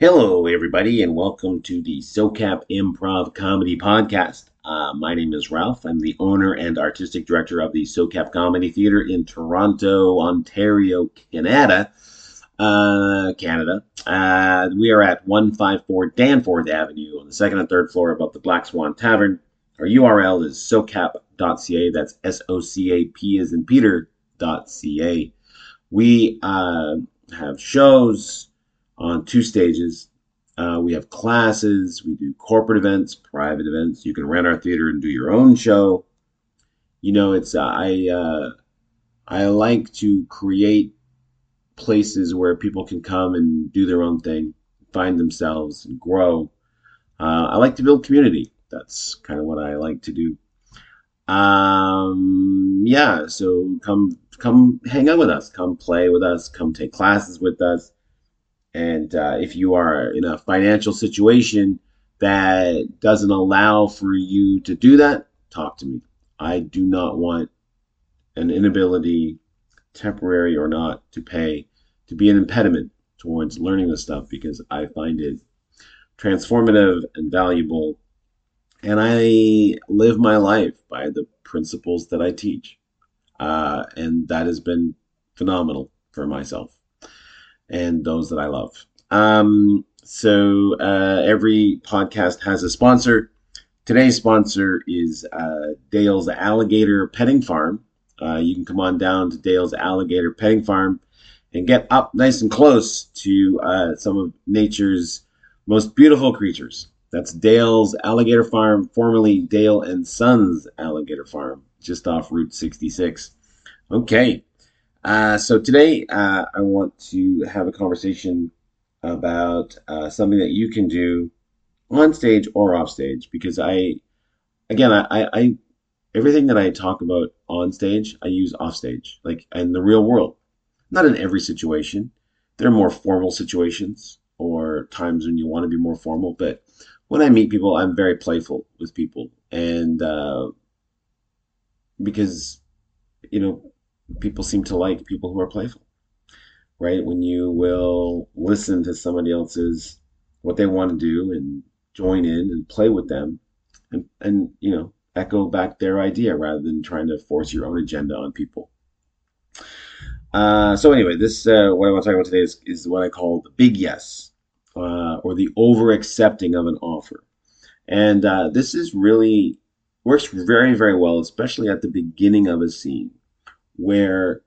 Hello, everybody, and welcome to the SoCap Improv Comedy Podcast. Uh, my name is Ralph. I'm the owner and artistic director of the SoCap Comedy Theater in Toronto, Ontario, Canada. Uh, Canada. Uh, we are at 154 Danforth Avenue on the second and third floor above the Black Swan Tavern. Our URL is socap.ca. That's S O C A P as in Peter.ca. We uh, have shows on two stages. Uh, we have classes, we do corporate events, private events. You can rent our theater and do your own show. You know, it's uh, I uh, I like to create places where people can come and do their own thing, find themselves, and grow. Uh, I like to build community. That's kind of what I like to do. Um, yeah, so come come hang out with us, come play with us, come take classes with us and uh, if you are in a financial situation that doesn't allow for you to do that, talk to me. I do not want an inability, temporary or not, to pay to be an impediment towards learning this stuff because I find it transformative and valuable. And I live my life by the principles that I teach. Uh, and that has been phenomenal for myself and those that I love. Um, so uh, every podcast has a sponsor. Today's sponsor is uh, Dale's Alligator Petting Farm. Uh, you can come on down to Dale's Alligator Petting Farm and get up nice and close to uh, some of nature's most beautiful creatures. That's Dale's Alligator Farm, formerly Dale and Sons Alligator Farm, just off Route 66. Okay, uh, so today uh, I want to have a conversation about uh, something that you can do on stage or off stage because I, again, I, I, everything that I talk about on stage, I use off stage, like in the real world. Not in every situation. There are more formal situations or times when you want to be more formal, but when I meet people, I'm very playful with people, and uh, because you know people seem to like people who are playful, right? When you will listen to somebody else's what they want to do and join in and play with them, and and you know echo back their idea rather than trying to force your own agenda on people. Uh, so anyway, this uh, what I want to talk about today is, is what I call the big yes, uh, or the over accepting of an offer, and uh, this is really works very very well, especially at the beginning of a scene where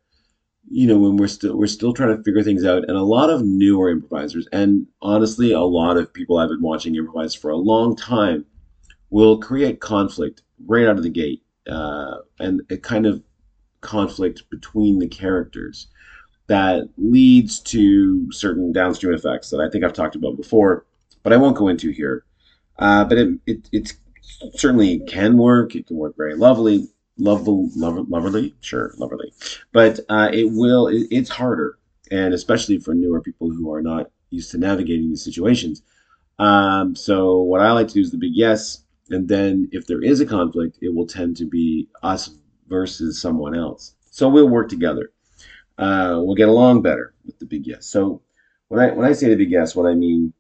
you know when we're still we're still trying to figure things out. And a lot of newer improvisers and honestly a lot of people i've been watching improvise for a long time will create conflict right out of the gate uh, and a kind of conflict between the characters that leads to certain downstream effects that i think i've talked about before but i won't go into here. Uh, but it, it, it certainly can work. It can work very lovely lovable, lover, loverly, sure, loverly, but uh, it will. It, it's harder, and especially for newer people who are not used to navigating these situations. Um, so what I like to do is the big yes, and then if there is a conflict, it will tend to be us versus someone else. So we'll work together. Uh, we'll get along better with the big yes. So when I when I say the big yes, what I mean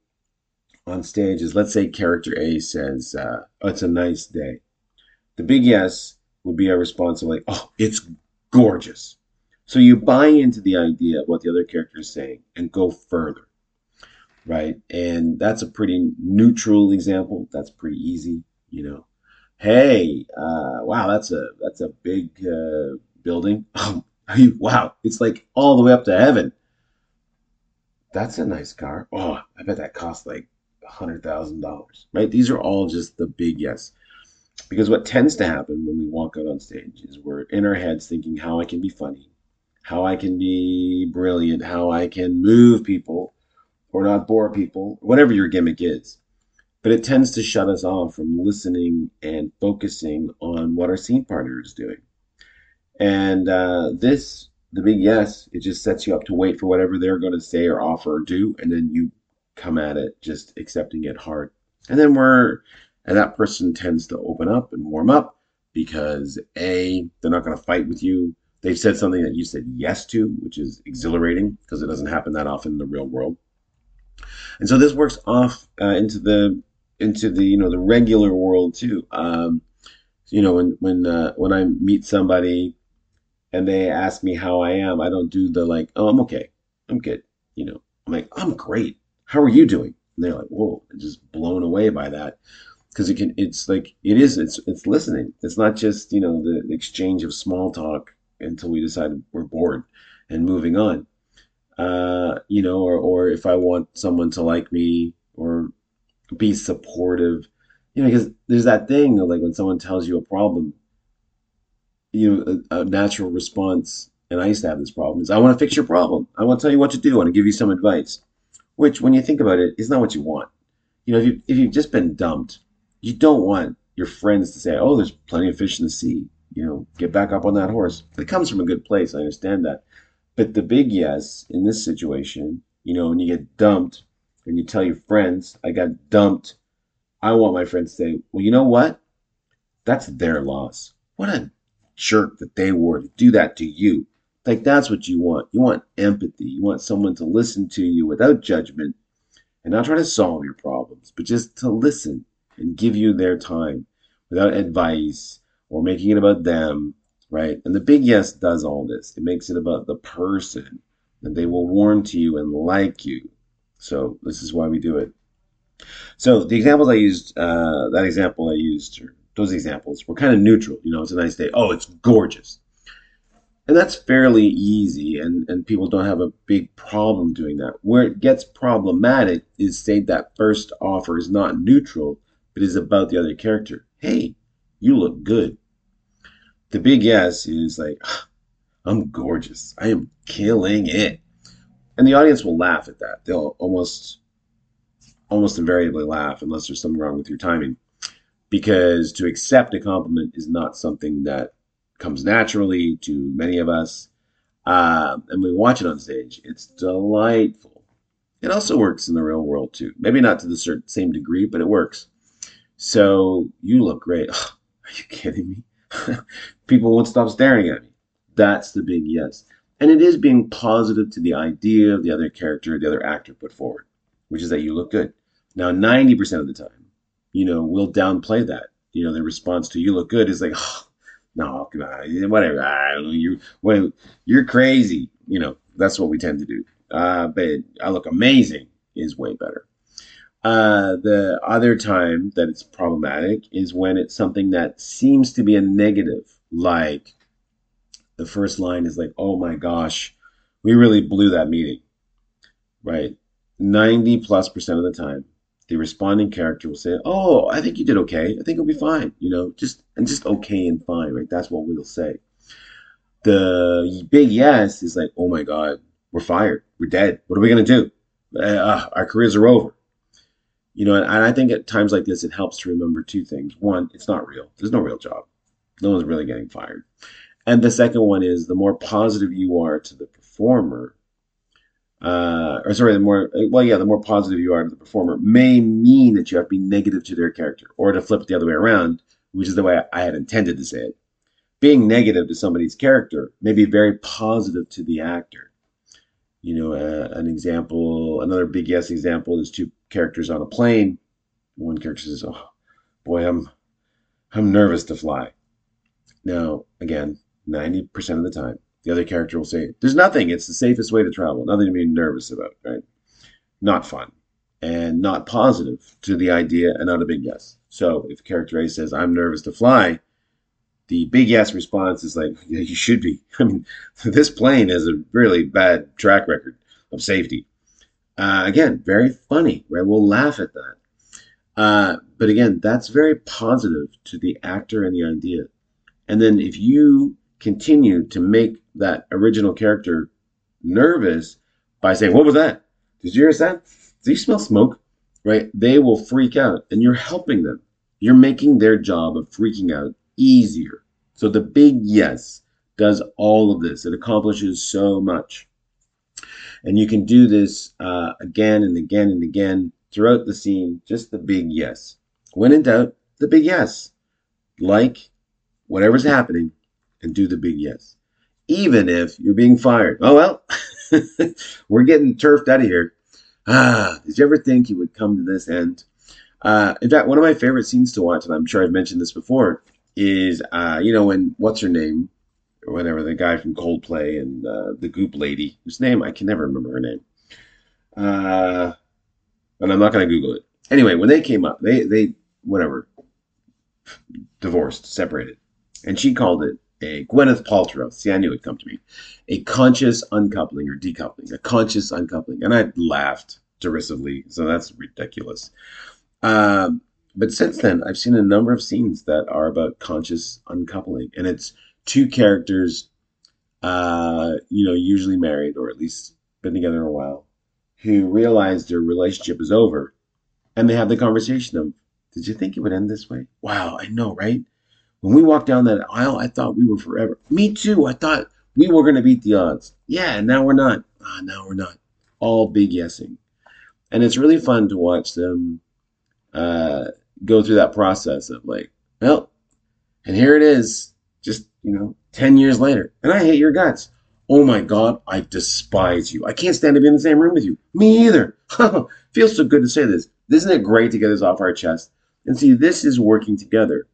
on stage is let's say character A says, uh, oh, "It's a nice day." The big yes would be a response of like, oh, it's gorgeous. So you buy into the idea of what the other character is saying and go further, right? And that's a pretty neutral example. That's pretty easy, you know. Hey, uh, wow, that's a that's a big uh, building. wow, it's like all the way up to heaven. That's a nice car. Oh, I bet that cost like hundred thousand dollars, right? These are all just the big yes. Because what tends to happen when we walk out on stage is we're in our heads thinking how I can be funny, how I can be brilliant, how I can move people or not bore people, whatever your gimmick is. But it tends to shut us off from listening and focusing on what our scene partner is doing. And uh, this, the big yes, it just sets you up to wait for whatever they're going to say or offer or do, and then you come at it just accepting it hard. And then we're and that person tends to open up and warm up because A, they're not going to fight with you. They've said something that you said yes to, which is exhilarating because it doesn't happen that often in the real world. And so this works off uh, into the into the you know the regular world too. Um, you know when when uh, when I meet somebody and they ask me how I am, I don't do the like, oh, I'm okay, I'm good. You know, I'm like, I'm great. How are you doing? And they're like, whoa, just blown away by that because it can. It's like it is. It's it's listening. It's not just you know the, exchange of small talk until we decide we're bored and moving on. Uh, you know, or or if I want someone to like me or be supportive, you know, because there's that thing like when someone tells you a problem, you know, a, a natural response, and I used to have this problem, is I want to fix your problem. I want to tell you what to do. I want to give you some advice, which when you think about it, is not what you want. You know, if, you, if you've just been dumped, you don't want your friends to say, oh, there's plenty of fish in the sea. You know, get back up on that horse. It comes from a good place. I understand that. But the big yes in this situation, you know, when you get dumped and you tell your friends, I got dumped, I want my friends to say, well, you know what? That's their loss. What a jerk that they were to do that to you. Like that's what you want. You want empathy. You want someone to listen to you without judgment and not try to solve your problems, but just to listen and give you their time without advice or making it about them, right? And the big yes does all this. It makes it about the person and they will warm to you and like you. So this is why we do it. So the examples I used, uh, that example I used, those examples were kind of neutral. You know, it's a nice day. Oh, it's gorgeous. And that's fairly easy, and, and people don't have a big problem doing that. Where it gets problematic is say that first offer is not neutral, but is about the other character. Hey, you look good. The big yes is like, I'm gorgeous. I am killing it. And the audience will laugh at that. They'll almost almost invariably laugh unless there's something wrong with your timing because to accept a compliment is not something that comes naturally to many of us. Um, and we watch it on stage. It's delightful. It also works in the real world too. Maybe not to the same degree, but it works. So you look great. are you kidding me? People won't stop staring at me. That's the big yes. And it is being positive to the idea of the other character, the other actor put forward, which is that you look good. Now, 90% of the time, you know, we'll downplay that. You know, the response to "you look good" is like, oh, "No, whatever. You, well, you're crazy." You know, that's what we tend to do. Uh, but "I look amazing" is way better. Uh, the other time that it's problematic is when it's something that seems to be a negative, like the first line is like, "Oh my gosh, we really blew that meeting," right? Ninety plus percent of the time, the responding character will say, "Oh, I think you did okay. I think it'll be fine." You know, just and just okay and fine, right? That's what we'll say. The big yes is like, "Oh my God, we're fired. We're dead. What are we gonna do? Uh, our careers are over." You know, and I think at times like this, it helps to remember two things. One, it's not real. There's no real job. No one's really getting fired. And the second one is the more positive you are to the performer, uh, or sorry, the more well, yeah, the more positive you are to the performer may mean that you have to be negative to their character, or to flip it the other way around, which is the way I had intended to say it. Being negative to somebody's character may be very positive to the actor. You know, uh, an example, another big yes example is two characters on a plane. One character says, "Oh, boy, I'm, I'm nervous to fly." Now, again, ninety percent of the time, the other character will say, There's nothing. It's the safest way to travel. Nothing to be nervous about, right? Not fun and not positive to the idea and not a big yes. So if character A says, I'm nervous to fly, the big yes response is like, yeah, you should be. I mean, this plane has a really bad track record of safety. Uh, again, very funny, right? We'll laugh at that. Uh, but again, that's very positive to the actor and the idea. And then if you continue to make that original character nervous by saying, What was that? Did you hear that? Do you smell smoke? Right? They will freak out and you're helping them. You're making their job of freaking out easier. So the big yes does all of this. It accomplishes so much. And you can do this uh, again and again and again throughout the scene. Just the big yes. When in doubt, the big yes. Like whatever's happening and do the big yes even if you're being fired. Oh, well, we're getting turfed out of here. ah, did you ever think you would come to this end? Uh, in fact, one of my favorite scenes to watch, and I'm sure I've mentioned this before, is uh, you know when what's her name or whatever the guy from Coldplay and uh, the Goop lady whose name I can never remember her name. Uh, and I'm not to Google it. Anyway, when they came up, they they whatever divorced, separated, and she called it a Gwyneth Paltrow. See, I knew it'd come to me. A conscious uncoupling or decoupling, a conscious uncoupling, and I laughed derisively. So that's ridiculous. Um, but since then, I've seen a number of scenes that are about conscious uncoupling, and it's two characters, uh, you know, usually married or at least been together a while, who realize their relationship is over, and they have the conversation of, "Did you think it would end this way? Wow, I know, right? When we walked down that aisle, I thought we were forever. Me too. I thought we were going to beat the odds. Yeah, now we're not. Ah, now we're not. All big yesing, and it's really fun to watch them." Uh, go through that process of like, well, and here it is, just, you know, 10 years later. And I hate your guts. Oh my God, I despise you. I can't stand to be in the same room with you. Me either. Feels so good to say this. Isn't it great to get this off our chest? And see, this is working together.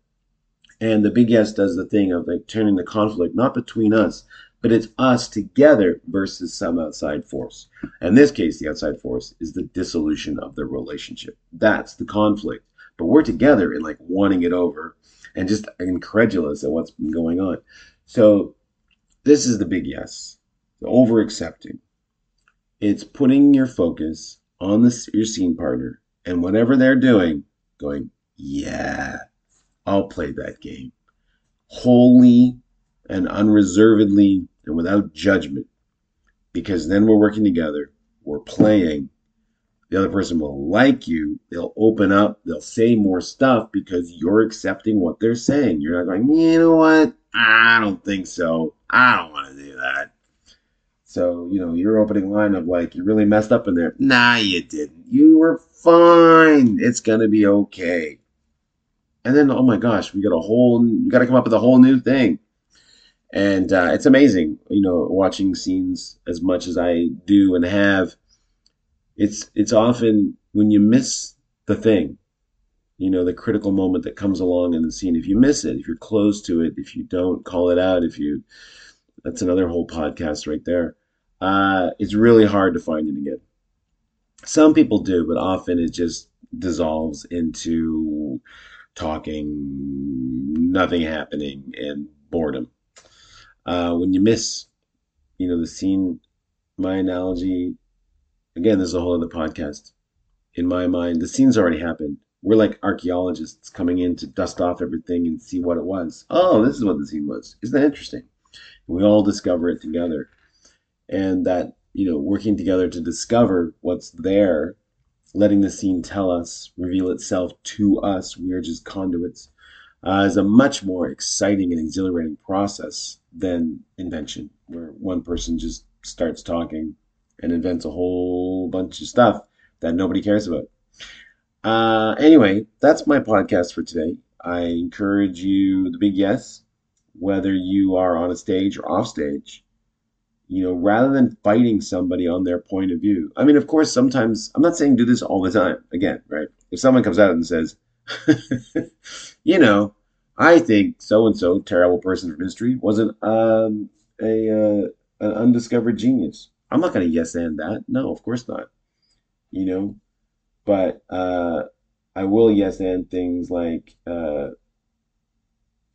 And the big yes does the thing of like turning the conflict not between us, but it's us together versus some outside force. In this case, the outside force is the dissolution of the relationship. That's the conflict but we're together in like wanting it over and just incredulous at what's been going on. So this is the big yes, the over accepting. It's putting your focus on this your scene partner and whatever they're doing, going, yeah, I'll play that game. Wholly and unreservedly and without judgment. Because then we're working together, we're playing, the other person will like you. They'll open up. They'll say more stuff because you're accepting what they're saying. You're not going, you know what? I don't think so. I don't want to do that. So, you know, your opening line of like, you really messed up in there. Nah, you didn't. You were fine. It's going to be okay. And then, oh my gosh, we got a whole, we got to come up with a whole new thing. And uh, it's amazing, you know, watching scenes as much as I do and have it's it's often when you miss the thing you know the critical moment that comes along in the scene if you miss it if you're close to it if you don't call it out if you that's another whole podcast right there. Uh, it's really hard to find it again. Some people do but often it just dissolves into talking nothing happening and boredom. Uh, when you miss you know the scene my analogy Again, there's a whole other podcast. In my mind, the scene's already happened. We're like archaeologists coming in to dust off everything and see what it was. Oh, this is what the scene was. Isn't that interesting? we all discover it together. And that, you know, working together to discover what's there, letting the scene tell us, reveal itself to us, we are just conduits, uh, is a much more exciting and exhilarating process than invention, where one person just starts talking and invents a whole bunch of stuff that nobody cares about. Uh, anyway, that's my podcast for today. I encourage you, the big yes, whether you are on a stage or off stage, you know, rather than fighting somebody on their point of view. I mean, of course, sometimes, I'm not saying do this all the time, again, right? If someone comes out and says, you know, I think so and so, terrible person from history, wasn't um, a, uh, an undiscovered genius. I'm not going to yes and that. No, of course not. You know, but uh, I will yes and things like uh,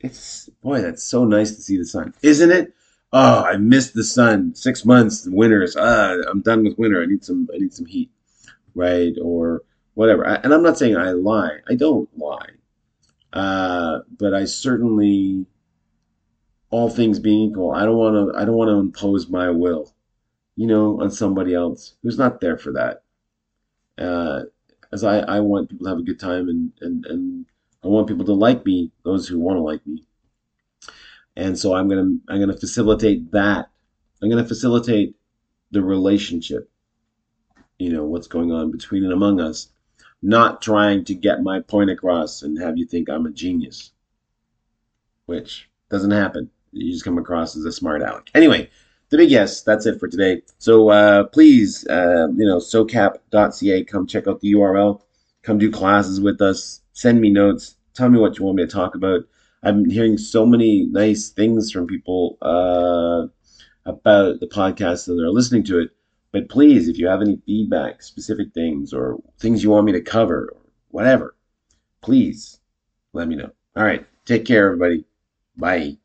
it's boy, that's so nice to see the sun, isn't it? Oh, I missed the sun. Six months, winters. Ah, I'm done with winter. I need some. I need some heat, right? Or whatever. I, and I'm not saying I lie. I don't lie. Uh, but I certainly, all things being equal, I don't want to. I don't want to impose my will you know, on somebody else who's not there for that. Uh, as I, I want people to have a good time and, and, and I want people to like me, those who want to like me. And so I'm gonna I'm gonna facilitate that. I'm gonna facilitate the relationship. You know, what's going on between and among us. Not trying to get my point across and have you think I'm a genius. Which doesn't happen. You just come across as a smart aleck. Anyway, the big yes, that's it for today. So uh, please, uh, you know, socap.ca, come check out the URL, come do classes with us, send me notes, tell me what you want me to talk about. I'm hearing so many nice things from people uh, about the podcast and they're listening to it. But please, if you have any feedback, specific things, or things you want me to cover, or whatever, please let me know. All right. Take care, everybody. Bye.